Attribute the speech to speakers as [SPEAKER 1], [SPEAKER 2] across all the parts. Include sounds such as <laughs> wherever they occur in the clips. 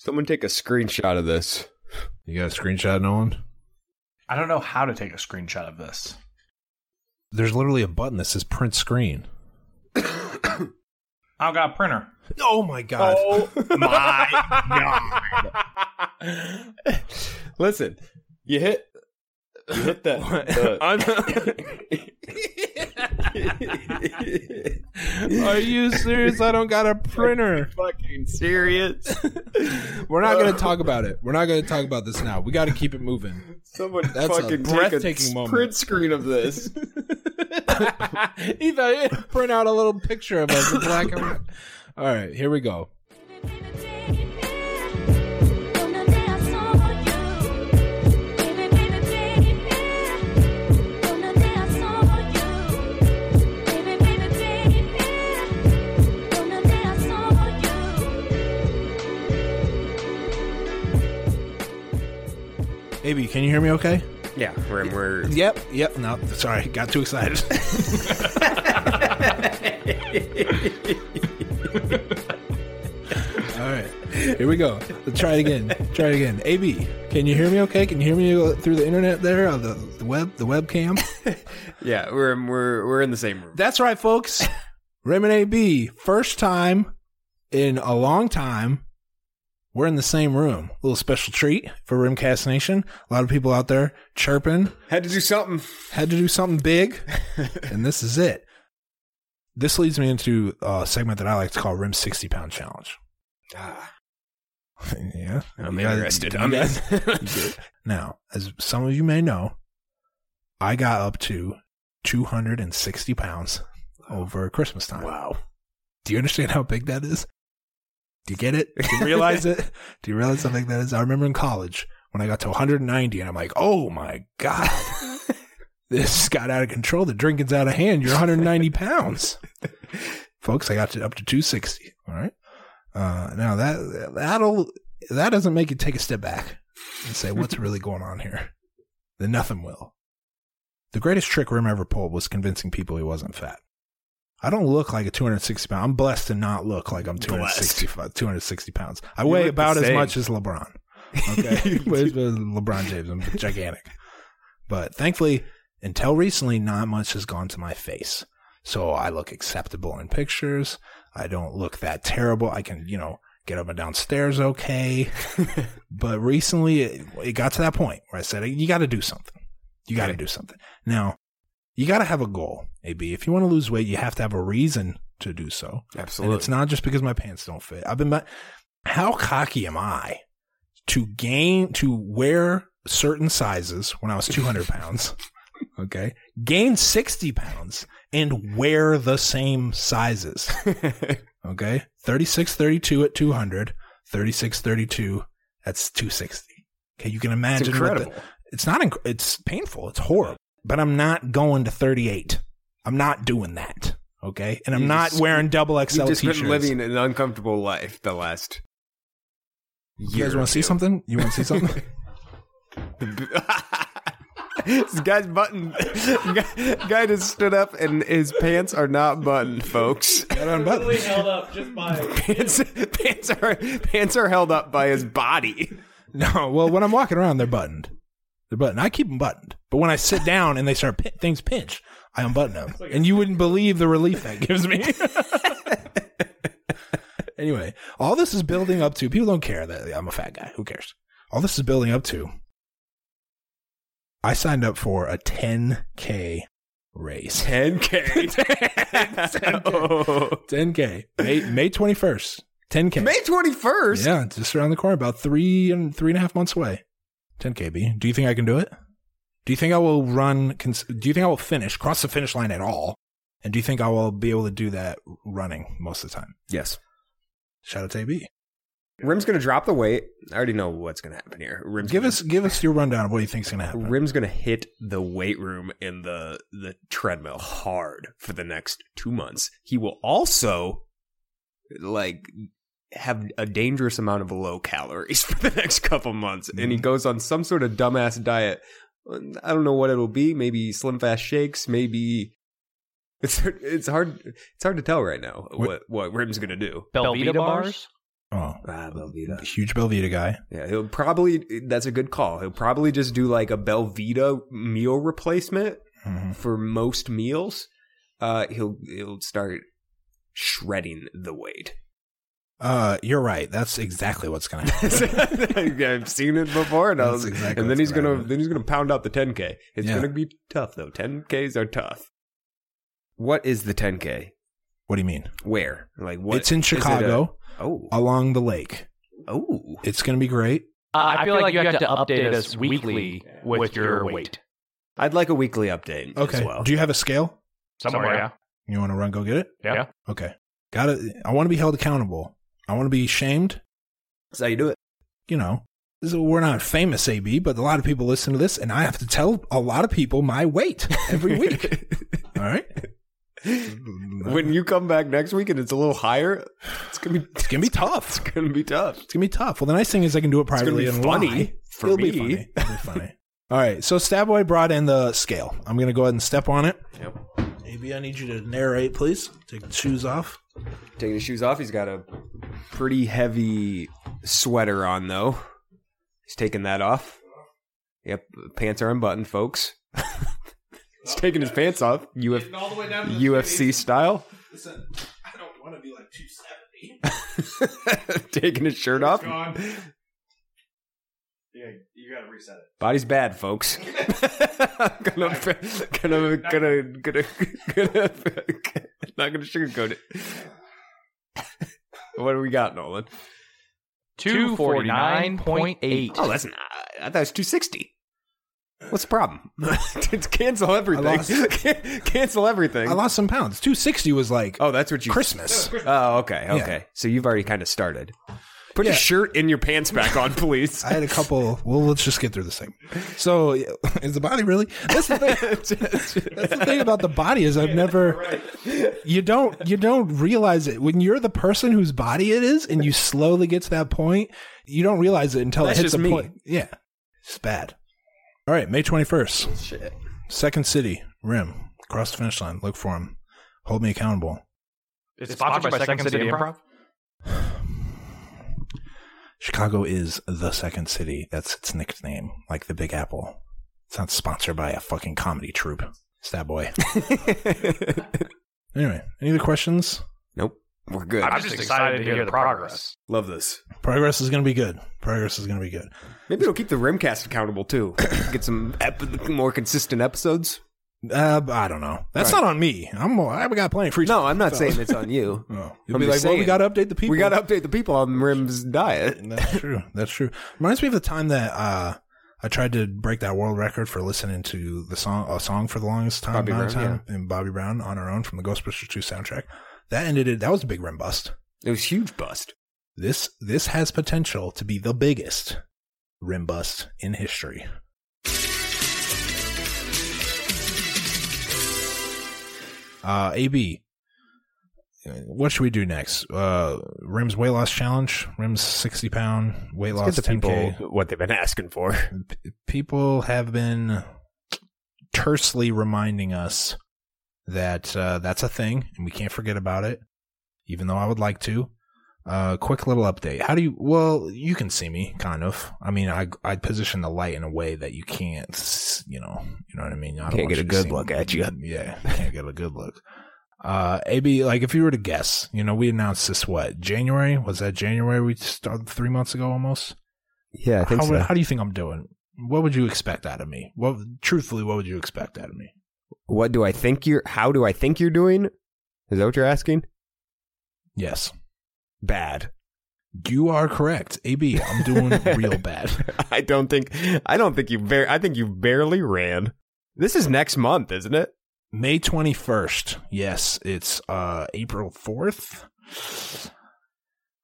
[SPEAKER 1] Someone take a screenshot of this.
[SPEAKER 2] You got a screenshot, Nolan?
[SPEAKER 3] I don't know how to take a screenshot of this.
[SPEAKER 2] There's literally a button that says print screen. <coughs>
[SPEAKER 3] I've got a printer.
[SPEAKER 2] Oh my god.
[SPEAKER 3] Oh <laughs> my god.
[SPEAKER 1] Listen, you hit you hit that. <laughs> the- <laughs>
[SPEAKER 2] Are you serious? I don't got a printer.
[SPEAKER 1] fucking serious? <laughs>
[SPEAKER 2] We're not going to talk about it. We're not going to talk about this now. We got to keep it moving.
[SPEAKER 1] Someone
[SPEAKER 2] That's a
[SPEAKER 1] fucking
[SPEAKER 2] breathtaking
[SPEAKER 1] take a
[SPEAKER 2] moment.
[SPEAKER 1] print screen of this. <laughs>
[SPEAKER 2] Either print out a little picture of us in black and white. All right, here we go. AB, can you hear me okay?
[SPEAKER 1] yeah, we're we're
[SPEAKER 2] Yep, yep. No, sorry, got too excited. <laughs> All right, here we go. Let's try it again. Try it again. AB, can you hear me okay? Can you hear me through the internet there, or the, the web, the webcam? <laughs>
[SPEAKER 1] yeah we're we're we're in the same room.
[SPEAKER 2] That's right, folks. Raymond AB, first time in a long time. We're in the same room. A little special treat for Rimcast Nation. A lot of people out there chirping,
[SPEAKER 1] Had to do something.
[SPEAKER 2] had to do something big, <laughs> and this is it. This leads me into a segment that I like to call Rim 60 Pound Challenge.
[SPEAKER 1] Ah, <laughs>
[SPEAKER 2] yeah.
[SPEAKER 1] I'm
[SPEAKER 2] You
[SPEAKER 1] interested. <laughs>
[SPEAKER 2] you
[SPEAKER 1] I'm
[SPEAKER 2] guys-
[SPEAKER 1] in.
[SPEAKER 2] Now, as some of you may know, I got up to 260 pounds over Christmas time.
[SPEAKER 1] wow.
[SPEAKER 2] Do you understand how big that is? Do you get it? Do you realize it? <laughs> Do you realize something that is? I remember in college when I got to 190 and I'm like, oh my God, <laughs> this got out of control. The drinking's out of hand. You're 190 <laughs> pounds. Folks, I got to up to 260. All right. Uh, now that, that'll, that doesn't make you take a step back and say, what's really going on here? Then nothing will. The greatest trick Rim ever pulled was convincing people he wasn't fat. I don't look like a 260 pound. I'm blessed to not look like I'm 260, 260 pounds. I weigh about as much as LeBron. Okay. <laughs> LeBron James. I'm gigantic. But thankfully, until recently, not much has gone to my face. So I look acceptable in pictures. I don't look that terrible. I can, you know, get up and down stairs okay. <laughs> but recently, it, it got to that point where I said, you got to do something. You got to do something. Now, you got to have a goal, AB. If you want to lose weight, you have to have a reason to do so. And
[SPEAKER 1] Absolutely.
[SPEAKER 2] it's not just because my pants don't fit. I've been, how cocky am I to gain, to wear certain sizes when I was 200 pounds? <laughs> Okay. Gain 60 pounds and wear the same sizes. <laughs> Okay. 36, 32 at 200, 36, 32, that's 260. Okay. You can
[SPEAKER 1] it's
[SPEAKER 2] imagine the-
[SPEAKER 1] incredible.
[SPEAKER 2] it's not, inc- it's painful. It's horrible, but I'm not going to 38. I'm not doing that. Okay. And I'm
[SPEAKER 1] You
[SPEAKER 2] not
[SPEAKER 1] just-
[SPEAKER 2] wearing double XL
[SPEAKER 1] You've just
[SPEAKER 2] t-shirts.
[SPEAKER 1] been living an uncomfortable life the last.
[SPEAKER 2] You guys want to see something? You want to see something?
[SPEAKER 1] this guy's button. Guy, <laughs> guy just stood up and his pants are not buttoned, folks.
[SPEAKER 2] Got it unbuttoned.
[SPEAKER 3] held up just by. <laughs>
[SPEAKER 1] Pants, pants are pants are held up by his body.
[SPEAKER 2] No, well, when I'm walking around, they're buttoned. They're buttoned. I keep them buttoned. But when I sit down and they start things pinch, I unbutton them, and you wouldn't believe the relief that <laughs> gives me. <laughs> anyway, all this is building up to. People don't care that I'm a fat guy. Who cares? All this is building up to. I signed up for a 10k race.
[SPEAKER 1] 10k. Oh.
[SPEAKER 2] 10k May May 21st. 10k.
[SPEAKER 1] May twenty first.
[SPEAKER 2] Yeah, just around the corner, about three and three and a half months away. 10 KB. Do you think I can do it? Do you think I will run? Cons- do you think I will finish, cross the finish line at all? And do you think I will be able to do that running most of the time?
[SPEAKER 1] Yes.
[SPEAKER 2] Shout out to AB.
[SPEAKER 1] Rim's gonna drop the weight. I already know what's gonna happen here. Rim's
[SPEAKER 2] Give
[SPEAKER 1] gonna-
[SPEAKER 2] us give us your rundown of what you think's going to happen.
[SPEAKER 1] Rim's gonna hit the weight room and the the treadmill hard for the next two months. He will also like have a dangerous amount of low calories <laughs> for the next couple months, and he
[SPEAKER 2] Mhm.
[SPEAKER 1] goes on some sort of dumbass diet. I don't know what it'll be. Maybe Slim Fast shakes. Maybe <laughs> it's it's hard it's hard to tell right now what what Rim's gonna do.
[SPEAKER 4] Belvita bars?
[SPEAKER 2] Oh,
[SPEAKER 1] Ah, Belvita.
[SPEAKER 2] huge Belvita guy.
[SPEAKER 1] Yeah, he'll probably. That's a good call. He'll probably just do like a Belvita meal replacement
[SPEAKER 2] Mhm.
[SPEAKER 1] for most meals. Uh, he'll he'll start shredding the weight.
[SPEAKER 2] Uh, you're right. That's exactly what's going to happen. <laughs>
[SPEAKER 1] I've seen it before, and, I was,
[SPEAKER 2] exactly
[SPEAKER 1] and then he's
[SPEAKER 2] gonna
[SPEAKER 1] gonna then he's gonna pound out the 10k. It's
[SPEAKER 2] Yeah.
[SPEAKER 1] gonna be tough though. 10ks are tough. What is the 10k?
[SPEAKER 2] what do you mean?
[SPEAKER 1] Where? Like what?
[SPEAKER 2] it's in
[SPEAKER 1] is it a-
[SPEAKER 2] Chicago
[SPEAKER 1] oh,
[SPEAKER 2] along the lake.
[SPEAKER 1] oh.
[SPEAKER 2] It's going to be great.
[SPEAKER 3] Uh, I, feel like you have to update us weekly with your weight.
[SPEAKER 1] I'd like a weekly update
[SPEAKER 2] Okay.
[SPEAKER 1] as well.
[SPEAKER 2] Do you have a scale?
[SPEAKER 3] Somewhere, yeah.
[SPEAKER 2] You want to run, go get it?
[SPEAKER 3] Yeah.
[SPEAKER 2] Okay. Got it. I want to be held accountable. I want to be shamed.
[SPEAKER 1] That's how you do it.
[SPEAKER 2] You know, we're not famous, AB, but a lot of people listen to this, and I have to tell a lot of people my weight every week. <laughs> All right. <laughs>
[SPEAKER 1] when you come back next week and it's a little higher, it's gonna be <laughs>
[SPEAKER 2] It's gonna be tough.
[SPEAKER 1] it's gonna be tough.
[SPEAKER 2] It's gonna be tough. Well, the nice thing is I can do it privately
[SPEAKER 1] be
[SPEAKER 2] and
[SPEAKER 1] funny
[SPEAKER 2] lie.
[SPEAKER 1] for
[SPEAKER 2] It'll
[SPEAKER 1] me.
[SPEAKER 2] Be funny. It'll be funny. All right. So Stabboy brought in the scale. I'm gonna go ahead and step on it.
[SPEAKER 1] Yep.
[SPEAKER 2] AB, I need you to narrate, please. Take the shoes off.
[SPEAKER 1] Taking his shoes off, he's got a pretty heavy sweater on though. He's taking that off. Yep, pants are unbuttoned, folks. <laughs> he's taking his pants off, Uf- UFC style.
[SPEAKER 2] Listen, I don't want to be like 270. <laughs>
[SPEAKER 1] taking his shirt off.
[SPEAKER 3] Yeah, you gotta reset it.
[SPEAKER 1] Body's bad, folks. <laughs> gonna, gonna, gonna, gonna, gonna, not gonna sugarcoat it. what do we got, Nolan?
[SPEAKER 3] 249.8.
[SPEAKER 1] Oh, that's not. I thought it was two sixty. What's the problem? <laughs> Cancel everything.
[SPEAKER 2] I lost- <laughs>
[SPEAKER 1] Cancel everything.
[SPEAKER 2] I lost some pounds. 260 was like
[SPEAKER 1] oh, that's what you.
[SPEAKER 2] Christmas.
[SPEAKER 1] Oh, okay,
[SPEAKER 2] Yeah.
[SPEAKER 1] okay. So you've already kind of started. Put
[SPEAKER 2] Yeah.
[SPEAKER 1] your shirt and your pants back on, please. <laughs>
[SPEAKER 2] I had a couple. Well, let's just get through this thing. So, <laughs> is the body really? That's the thing. <laughs> That's the thing about the body is I've never. You don't. You don't realize it when you're the person whose body it is, and you slowly get to that point. You don't realize it until
[SPEAKER 1] That's
[SPEAKER 2] it hits
[SPEAKER 1] just
[SPEAKER 2] a
[SPEAKER 1] me.
[SPEAKER 2] point. Yeah, it's bad. All right, May twenty first,
[SPEAKER 1] Shit.
[SPEAKER 2] Second City Rim, cross the finish line. Look for him. Hold me accountable.
[SPEAKER 3] It's sponsored by Second City Improv. <sighs> <sighs> <sighs>
[SPEAKER 2] Chicago is the second city. That's its nickname, like the Big Apple. It's not sponsored by a fucking comedy troupe. Stab boy. <laughs> Anyway, any other questions?
[SPEAKER 1] nope. We're good.
[SPEAKER 3] I'm just excited to hear the progress.
[SPEAKER 1] Love this.
[SPEAKER 2] Progress is going to be good. Progress is going to be good.
[SPEAKER 1] Maybe it'll keep the Rimcast accountable too. <coughs> Get some ep- more consistent episodes.
[SPEAKER 2] Uh, I don't know. That's
[SPEAKER 1] Right.
[SPEAKER 2] not on me. I'm. I got playing free.
[SPEAKER 1] No, I'm not saying it's on you. <laughs>
[SPEAKER 2] Oh, you'll
[SPEAKER 1] I'm
[SPEAKER 2] be like,
[SPEAKER 1] just
[SPEAKER 2] well, we
[SPEAKER 1] saying.
[SPEAKER 2] got to update the people.
[SPEAKER 1] We got to update the people on Rim's diet. <laughs>
[SPEAKER 2] That's true. That's true. Reminds me of the time that uh, I tried to break that world record for listening to the song, a song for the longest time,
[SPEAKER 1] Bobby
[SPEAKER 2] amount of
[SPEAKER 1] Brown,
[SPEAKER 2] time, and Bobby Brown on our own from the Ghostbusters 2 soundtrack. That ended it. That was a big rim bust.
[SPEAKER 1] It was huge bust.
[SPEAKER 2] This this has potential to be the biggest rim bust in history. Uh, AB, what should we do next? Uh, Rim's weight loss challenge. Rim's sixty pound weight loss.
[SPEAKER 1] Get the
[SPEAKER 2] 10K.
[SPEAKER 1] people what they've been asking for.
[SPEAKER 2] P- people have been tersely reminding us that uh, that's a thing and we can't forget about it, even though I would like to. Uh, quick little update. How do you? Well, you can see me, kind of. I mean, I I position the light in a way that you can't, you know, you know what I mean. I
[SPEAKER 1] Can't get a good look at you. <laughs>
[SPEAKER 2] Yeah, can't get a good look. Uh, AB, like if you were to guess, you know, we announced this what January was that January? We started three months ago almost
[SPEAKER 1] Yeah, I
[SPEAKER 2] how, would- how do you think I'm doing? What would you expect out of me? What, truthfully, what would you expect out of me?
[SPEAKER 1] What do I think you're? How do I think you're doing? Is that what you're asking?
[SPEAKER 2] Yes,
[SPEAKER 1] Bad.
[SPEAKER 2] you are correct. AB, I'm doing <laughs> real bad.
[SPEAKER 1] I don't think. I don't think you. Bar- I think you barely ran. This is next month, isn't it?
[SPEAKER 2] May 21st. Yes, it's uh April 4th.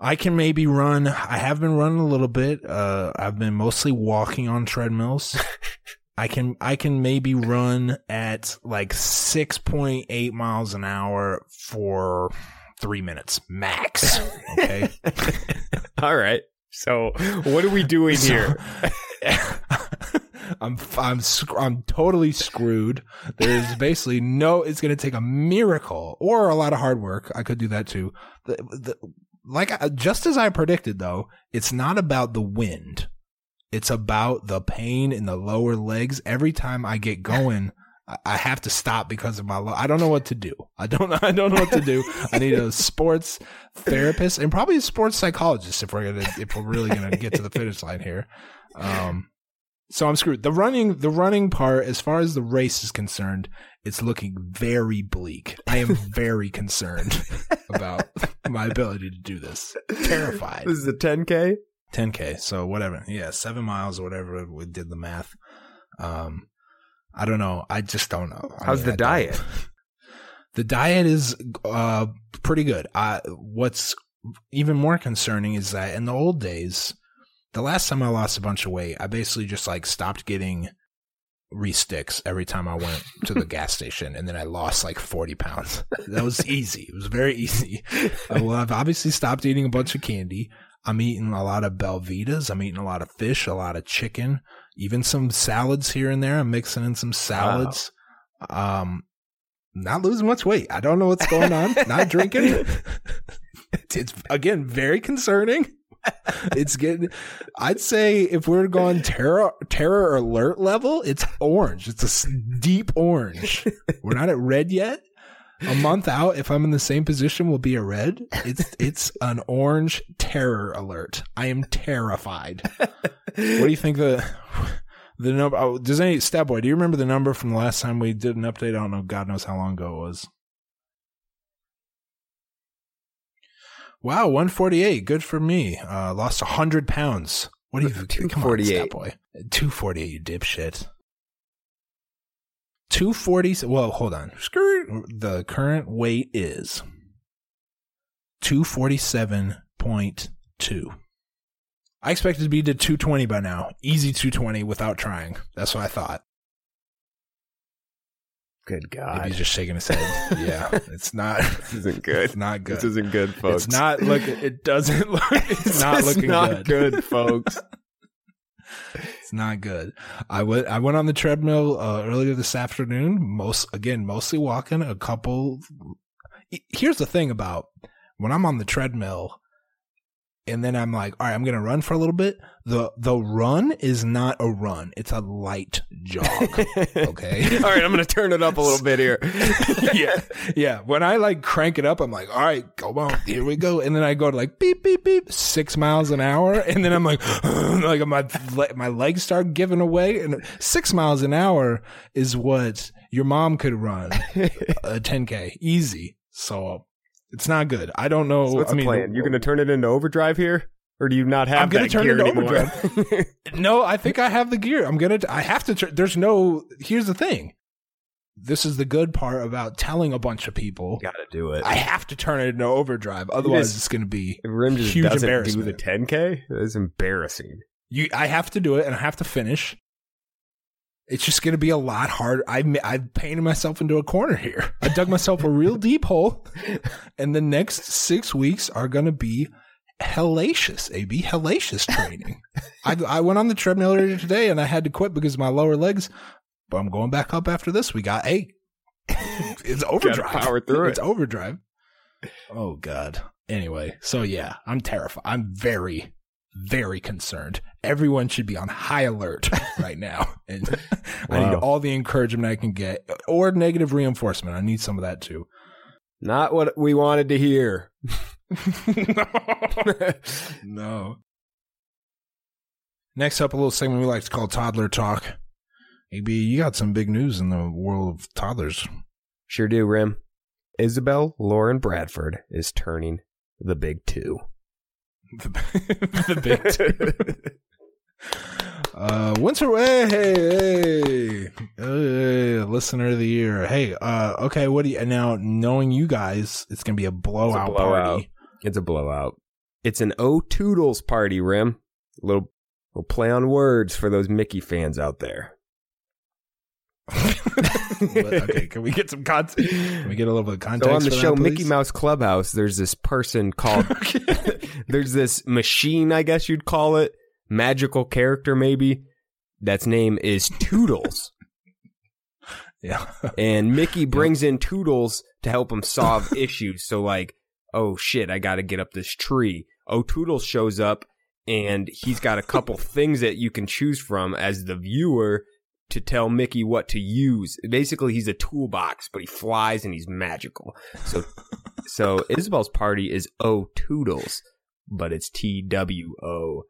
[SPEAKER 2] I can maybe run. I have been running a little bit. Uh I've been mostly walking on treadmills. <laughs> I can I can maybe run at like 6.8 miles an hour for 3 minutes max. <laughs> Okay? <laughs>
[SPEAKER 1] All right. So what are we doing
[SPEAKER 2] So-
[SPEAKER 1] here? <laughs>
[SPEAKER 2] I'm I'm I'm totally screwed. There's basically no. It's going to take a miracle or a lot of hard work. I could do that too. The, the, like I- just as I predicted, though, it's not about the wind. It's about the pain in the lower legs. Every time I get going, I have to stop because of my. Lo- I don't know what to do. I don't. <laughs> I don't know what to do. I need a sports therapist and probably a sports psychologist if we're gonna if we're really gonna get to the finish line here. Um, so I'm screwed. The running, the running part, as far as the race is concerned, it's looking very bleak. I am very concerned about my ability to do this. Terrified.
[SPEAKER 1] This is a 10K?
[SPEAKER 2] 10k. So whatever. Yeah, seven miles or whatever. We did the math. Um, I don't know. I just don't know. I
[SPEAKER 1] How's
[SPEAKER 2] mean,
[SPEAKER 1] the
[SPEAKER 2] I don't-
[SPEAKER 1] diet? <laughs>
[SPEAKER 2] The diet is uh pretty good. Uh, what's even more concerning is that in the old days, the last time I lost a bunch of weight, I basically just like stopped getting re-sticks every time I went to the <laughs> gas station, and then I lost like forty pounds. That was easy. It was very easy. Well, I've obviously stopped eating a bunch of candy. I'm eating a lot of Belvitas. I'm eating a lot of fish, a lot of chicken, even some salads here and there. I'm mixing in some salads. Um, not losing much weight. I don't know what's going on. <laughs> not drinking. It's, it's again very concerning. It's getting. I'd say if we're going terror terror alert level, it's orange. It's a deep orange. We're not at red yet. A month out, if I'm in the same position, will be a red. It's <laughs> it's an orange terror alert. I am terrified. What do you think the the number? Oh, does any stat boy? Do you remember the number from the last time we did an update? I don't know. God knows how long ago it was. Wow, 148. Good for me. Uh, lost 100 pounds. What do you <laughs> think? Come on,
[SPEAKER 1] 248.
[SPEAKER 2] stat boy. 248, you dipshit. 240. Well, hold on. Screw. The current weight is 247.2. I expect it to be to 220 by now. Easy 220 without trying. That's what I thought.
[SPEAKER 1] Good
[SPEAKER 2] Maybe
[SPEAKER 1] God.
[SPEAKER 2] he's just shaking his head. yeah, <laughs> it's not.
[SPEAKER 1] This isn't <laughs> good.
[SPEAKER 2] It's not good.
[SPEAKER 1] This isn't good, folks.
[SPEAKER 2] It's not look. It doesn't <laughs> look. It's not
[SPEAKER 1] This
[SPEAKER 2] looking
[SPEAKER 1] not
[SPEAKER 2] good.
[SPEAKER 1] good, folks.
[SPEAKER 2] It's not good. I went. I went on the treadmill uh, earlier this afternoon. Most again, mostly walking. A couple. Here's the thing about when I'm on the treadmill, and then I'm like, all right, I'm gonna run for a little bit. The the run is not a run. It's a light jog. <laughs> Okay. <laughs>
[SPEAKER 1] All right, I'm going to turn it up a little bit here. <laughs>
[SPEAKER 2] yeah, yeah. When I like crank it up, I'm like, all right, come on, here we go. And then I go to like beep beep beep, six miles an hour, and then I'm like, like my my legs start giving away. And six miles an hour is what your mom could run a 10k easy. So it's not good. I don't know.
[SPEAKER 1] So what's
[SPEAKER 2] I
[SPEAKER 1] the
[SPEAKER 2] mean,
[SPEAKER 1] plan? You're going to turn it into overdrive here? Or do you not have
[SPEAKER 2] I'm gonna turn
[SPEAKER 1] gear
[SPEAKER 2] it into
[SPEAKER 1] anymore? <laughs>
[SPEAKER 2] No, I think I have the gear. I'm gonna. I have to. Tr- there's no. Here's the thing. This is the good part about telling a bunch of people.
[SPEAKER 1] Got to do it.
[SPEAKER 2] I have to turn it into overdrive. Otherwise,
[SPEAKER 1] just-
[SPEAKER 2] it's going to be
[SPEAKER 1] Rim just
[SPEAKER 2] huge
[SPEAKER 1] doesn't do the 10K, that's embarrassing.
[SPEAKER 2] you. I have to do it, and I have to finish. It's just going to be a lot harder. I've, I've painted myself into a corner here. I dug myself a real deep hole, and the next six weeks are going to be hellacious. AB hellacious training. <laughs> I I went on the treadmill earlier today, and I had to quit because of my lower legs. But I'm going back up after this. We got eight. <laughs> It's overdrive.
[SPEAKER 1] power through
[SPEAKER 2] It's
[SPEAKER 1] it.
[SPEAKER 2] overdrive. Oh God. Anyway, so yeah, I'm terrified. I'm very, very concerned. Everyone should be on high alert <laughs> right now, and I need all the encouragement I can get, or negative reinforcement. I need some of that too.
[SPEAKER 1] Not what we wanted to hear. <laughs> <laughs>
[SPEAKER 2] no. Next up, a little segment we like to call Toddler Talk. AB, you got some big news in the world of toddlers.
[SPEAKER 1] Sure do, Rim. Isabel Lauren Bradford is turning the big two.
[SPEAKER 2] The, the big two. Uh, Winter, hey, hey, hey, hey, listener of the year. Hey, uh, okay, what do you, now knowing you guys, it's going to be a blowout,
[SPEAKER 1] blowout.
[SPEAKER 2] party.
[SPEAKER 1] It's a blowout. It's an O Toodles party, Rim. A little, little play on words for those Mickey fans out there. <laughs>
[SPEAKER 2] okay, can we get some context? Can we get a little bit of context?
[SPEAKER 1] So on the show
[SPEAKER 2] that,
[SPEAKER 1] Mickey? Mouse Clubhouse, there's this person called <laughs> <laughs> there's this machine, I guess you'd call it, magical character maybe. That's name is Toodles. <laughs>
[SPEAKER 2] yeah. <laughs>
[SPEAKER 1] and Mickey brings in Toodles to help him solve <laughs> issues. So like oh shit, I got to get up this tree. Oh, O'Toodles shows up and he's got a couple things that you can choose from as the viewer to tell Mickey what to use. Basically, he's a toolbox, but he flies and he's magical. So, so Isabel's party is O'Toodles, but it's T W O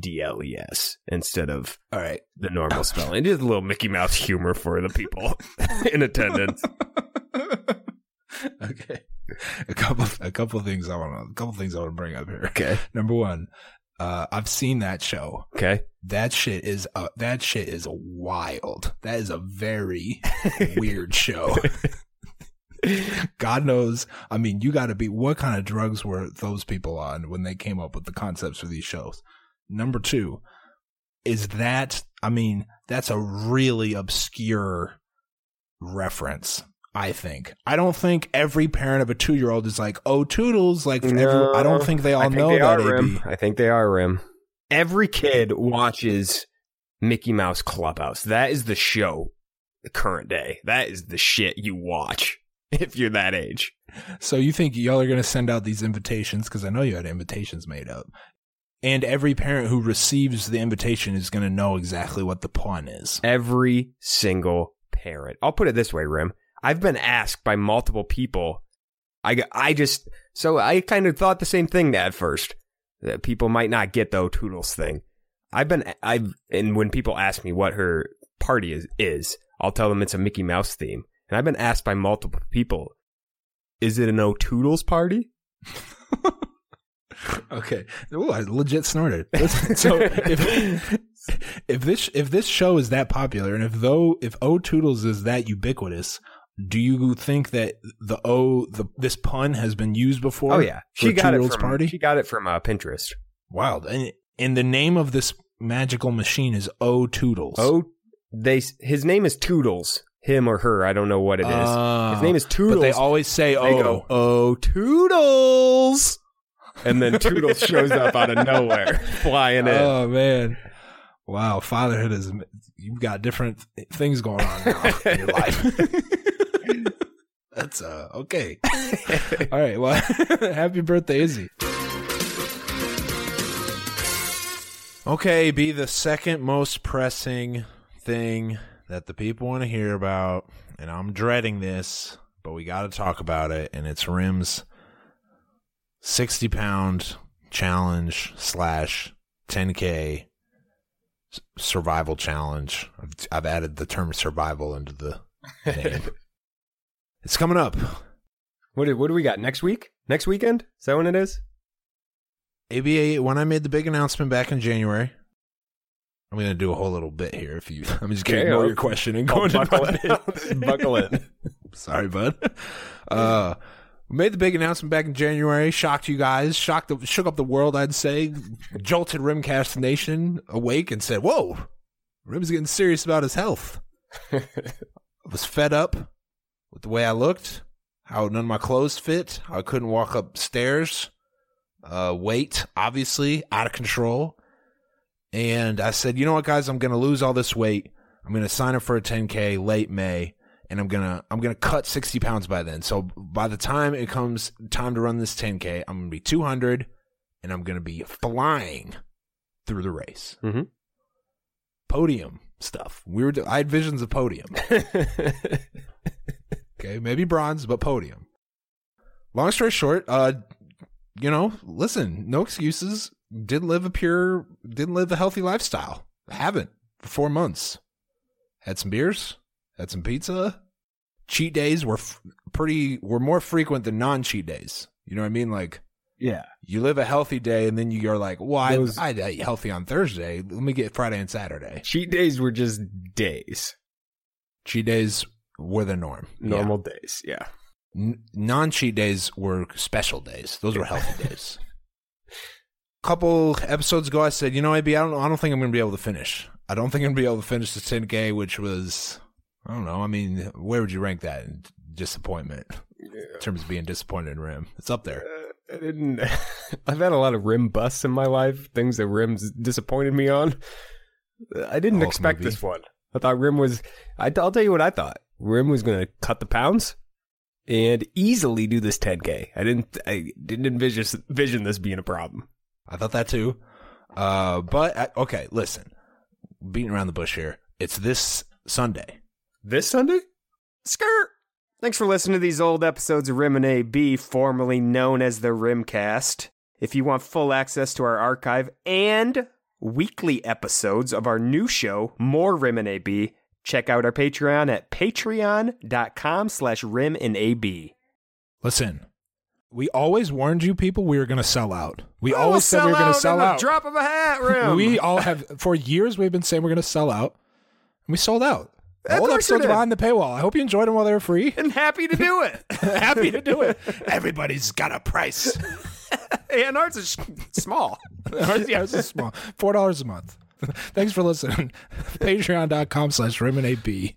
[SPEAKER 1] D L E S instead of
[SPEAKER 2] All right.
[SPEAKER 1] the normal spelling. Is a little Mickey Mouse humor for the people <laughs> in attendance. <laughs>
[SPEAKER 2] okay. A couple a couple things I want to a couple things I want to bring up here.
[SPEAKER 1] Okay.
[SPEAKER 2] Number one, uh, I've seen that show.
[SPEAKER 1] Okay.
[SPEAKER 2] That shit is uh, that shit is wild. That is a very <laughs> weird show. God knows. I mean, you got to be. What kind of drugs were those people on when they came up with the concepts for these shows? Number two, is that? I mean, that's a really obscure reference. I think. I don't think every parent of a two year old is like, "Oh, Toodles!" Like, every, I don't think they all
[SPEAKER 1] I think
[SPEAKER 2] know
[SPEAKER 1] they
[SPEAKER 2] that.
[SPEAKER 1] are Rim. I think they are Rim. Every kid watches Mickey Mouse Clubhouse. That is the show. The current day. That is the shit you watch <laughs> if you're that age.
[SPEAKER 2] So you think y'all are going to send out these invitations because I know you had invitations made up, and every parent who receives the invitation is going to know exactly what the pun is.
[SPEAKER 1] Every single parent. I'll put it this way, Rim. I've been asked by multiple people. I, I just, so I kind of thought the same thing at first. That people might not get the O'Toodles thing. I've been, I've, and when people ask me what her party is, is, I'll tell them it's a Mickey Mouse theme. And I've been asked by multiple people, is it an O'Toodles party? <laughs> <laughs>
[SPEAKER 2] Okay, Ooh, I legit snorted. <laughs> So if if this if this show is that popular, and if though if O Toodles is that ubiquitous, do you think that the O the this pun has been used before?
[SPEAKER 1] Oh yeah, she got it from
[SPEAKER 2] party.
[SPEAKER 1] She got it from uh, Pinterest.
[SPEAKER 2] Wild, and and the name of this magical machine is O Toodles.
[SPEAKER 1] Oh, they his name is Toodles. Him or her, I don't know what it is.
[SPEAKER 2] Ah,
[SPEAKER 1] his name is Toodles.
[SPEAKER 2] But they always say
[SPEAKER 1] They
[SPEAKER 2] O.
[SPEAKER 1] go, oh, Toodles. And then Toodles <laughs> shows up out of nowhere, <laughs> flying in.
[SPEAKER 2] Oh man. Wow, fatherhood is you've got different things going on now in your <laughs> life. That's uh okay. All right, well happy birthday, Izzy. Okay, be the second most pressing thing that the people want to hear about, and I'm dreading this, but we got to talk about it, and it's Rim's 60 pound challenge slash 10K survival challenge. I've, I've added the term survival into the name. <laughs> it's coming up.
[SPEAKER 1] what, do, what do we got next week? Next weekend? Is that when it is?
[SPEAKER 2] ABA, when I made the big announcement back in January, I'm going to do a whole little bit here. If you, <laughs> I'm just going to ignore your question and go into
[SPEAKER 1] buckle. I'll <laughs> buckle in.
[SPEAKER 2] Sorry, bud. Uh, we made the big announcement back in January. Shocked you guys. Shocked, the, shook up the world. I'd say, jolted Rimcast Nation awake and said, "Whoa, Rim's getting serious about his health." I <laughs> was fed up with the way I looked, how none of my clothes fit, how I couldn't walk upstairs. Uh, weight, obviously, out of control. And I said, you know what, guys, I'm going to lose all this weight. I'm going to sign up for a 10K late May and I'm gonna I'm gonna cut sixty pounds by then. So by the time it comes time to run this 10k, I'm gonna be 200, and I'm gonna be flying through the race.
[SPEAKER 1] Mhm.
[SPEAKER 2] Podium stuff. We were I had visions of podium. <laughs> Okay, maybe bronze, but podium. Long story short, uh, you know, listen, no excuses. Didn't live a pure, didn't live a healthy lifestyle. Haven't for four months. Had some beers, had some pizza. Cheat days were f- pretty, were more frequent than non-cheat days. You know what I mean? Like
[SPEAKER 1] yeah.
[SPEAKER 2] you live a healthy day, and then you're like, "Well, I,
[SPEAKER 1] Those-
[SPEAKER 2] I ate healthy on Thursday. Let me get Friday and Saturday."
[SPEAKER 1] Cheat days were just days.
[SPEAKER 2] Cheat days were the norm. Yeah.
[SPEAKER 1] Normal days. Yeah.
[SPEAKER 2] N- non-cheat days were special days. Those were healthy days. Couple episodes ago, I said, you know, AB, I don't, I don't think I'm going to be able to finish. I don't think I'm going to be able to finish the 10K, which was, I don't know. I mean, where would you rank that in disappointment in terms of being disappointed in Rim? It's up there.
[SPEAKER 1] Uh, I didn't. <laughs> I've had a lot of rim busts in my life. Things that rims disappointed me on. I didn't
[SPEAKER 2] Hulk
[SPEAKER 1] expect
[SPEAKER 2] movie.
[SPEAKER 1] this one. I thought rim was. I, I'll tell you what I thought. Rim was going to cut the pounds, and easily do this 10k. I didn't I didn't envision envision this being a problem.
[SPEAKER 2] I thought that too. Uh, but uh, okay, listen, beating around the bush here. It's this Sunday.
[SPEAKER 1] This Sunday? Skirt. Thanks for listening to these old episodes of Rim and AB, formerly known as the Rimcast. If you want full access to our archive and weekly episodes of our new show, More Rim and AB, check out our Patreon at patreon.com slash rim and AB.
[SPEAKER 2] Listen, we always warned you people we were going to sell out. We
[SPEAKER 1] We'll
[SPEAKER 2] always said we were going to sell out.
[SPEAKER 1] drop of a hat, Rim.
[SPEAKER 2] We all have for years we've been saying we're going to sell out, and we sold out. Old episodes
[SPEAKER 1] did.
[SPEAKER 2] behind the paywall. I hope you enjoyed them while they were free.
[SPEAKER 1] and happy to do it. <laughs>
[SPEAKER 2] Happy to do it. <laughs> Everybody's got a price. <laughs>
[SPEAKER 1] and ours is small.
[SPEAKER 2] yeah, this is small. Four dollars a month. Thanks for listening. Patreon.com slash Rim and AB.